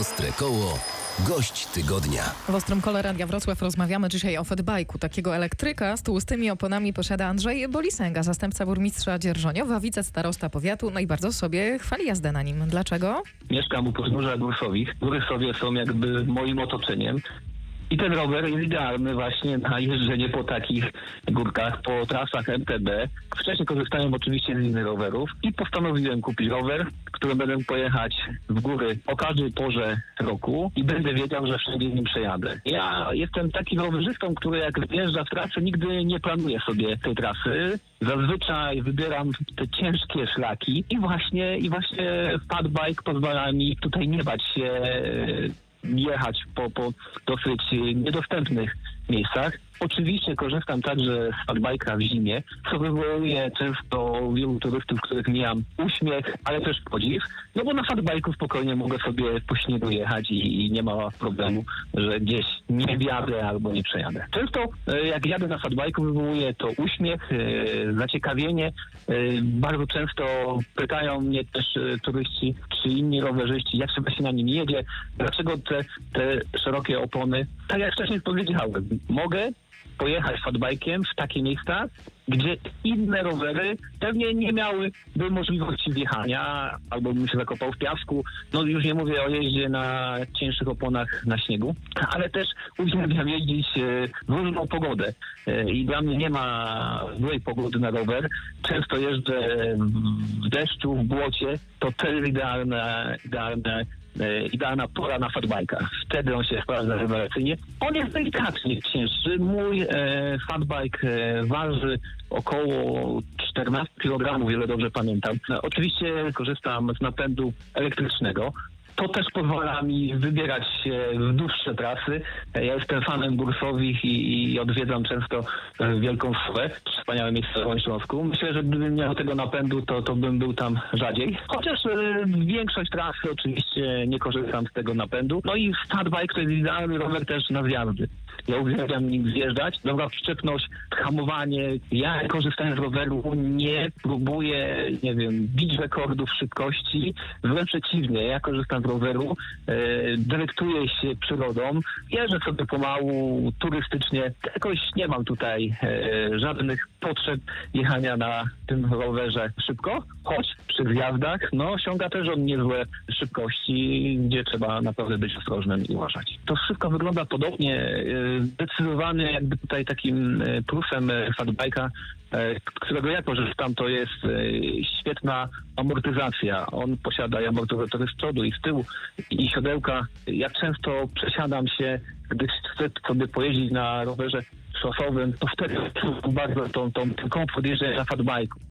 Ostre Koło. Gość tygodnia. W Ostrym Kole Radia Wrocław rozmawiamy dzisiaj o fatbajku. Takiego elektryka z tłustymi oponami posiada Andrzej Bolisęga, zastępca burmistrza Dzierżoniowa, wicestarosta powiatu, no i bardzo sobie chwali jazdę na nim. Dlaczego? Mieszkam u podnóża Górsowich. Góry sobie są jakby moim otoczeniem. I ten rower jest idealny właśnie na jeżdżenie po takich górkach, po trasach MTB. Wcześniej korzystałem oczywiście z innych rowerów i postanowiłem kupić rower, którym będę pojechać w góry o każdej porze roku i będę wiedział, że wszędzie nim przejadę. Ja jestem takim rowerzystą, który jak wjeżdża w trasę, nigdy nie planuje sobie tej trasy. Zazwyczaj wybieram te ciężkie szlaki i właśnie, i właśnie fatbike pozwala mi tutaj nie bać się jechać po, po dosyć niedostępnych miejscach. Oczywiście korzystam także z fatbike'a w zimie, co wywołuje często wielu turystów, których mijam uśmiech, ale też podziw, no bo na fatbike'u spokojnie mogę sobie po śniegu jechać i, i nie ma problemu, że gdzieś nie wjadę albo nie przejadę. Często e, jak jadę na fatbike'u wywołuje to uśmiech, e, zaciekawienie. E, Bardzo często pytają mnie też turyści czy inni rowerzyści, jak się na nim jedzie, dlaczego te, te szerokie opony. Tak jak wcześniej powiedziałem, mogę pojechać fatbajkiem w takie miejsca, gdzie inne rowery pewnie nie miałyby możliwości wjechania, albo bym się zakopał w piasku. No już nie mówię o jeździe na cięższych oponach na śniegu, ale też uwielbiam jeździć e, w różną pogodę. E, I dla mnie nie ma złej pogody na rower. Często jeżdżę w deszczu, w błocie. To też idealne, idealne idealna pora na fatbajka. Wtedy on się sprawdza rewelacyjnie. On jest delikatnie cięższy. Mój e, fatbike e, waży około 14 kg, ile dobrze pamiętam. No, oczywiście korzystam z napędu elektrycznego. To też pozwala mi wybierać się w dłuższe trasy. Ja jestem fanem Górsowich i, i odwiedzam często e, Wielką Słę, wspaniałe miejsce w Śląsku. Myślę, że gdybym miał tego napędu, to, to bym był tam rzadziej. Chociaż e, większość trasy oczywiście nie korzystam z tego napędu. No i fatbike to jest idealny rower też na zjazdy. Ja uwielbiam nim zjeżdżać. Dobra przyczepność, hamowanie. Ja korzystając z roweru nie próbuję, nie wiem, bić rekordów szybkości. Wręcz przeciwnie, ja korzystam roweru, e, delektuję się przyrodą, jeżdżę sobie pomału, turystycznie. Jakoś nie mam tutaj e, żadnych potrzeb jechania na tym rowerze szybko, choć przy zjazdach no, osiąga też on niezłe szybkości, gdzie trzeba naprawdę być ostrożnym i uważać. To wszystko wygląda podobnie. e, Zdecydowany jakby tutaj takim plusem fatbike'a, którego ja korzystam, to jest świetna amortyzacja. On posiada amortyzatory z przodu i z tyłu i siodełka. Ja często przesiadam się, gdy chcę sobie pojeździć na rowerze szosowym, to wtedy bardzo tą, tą, ten komfort jeżdżenia na.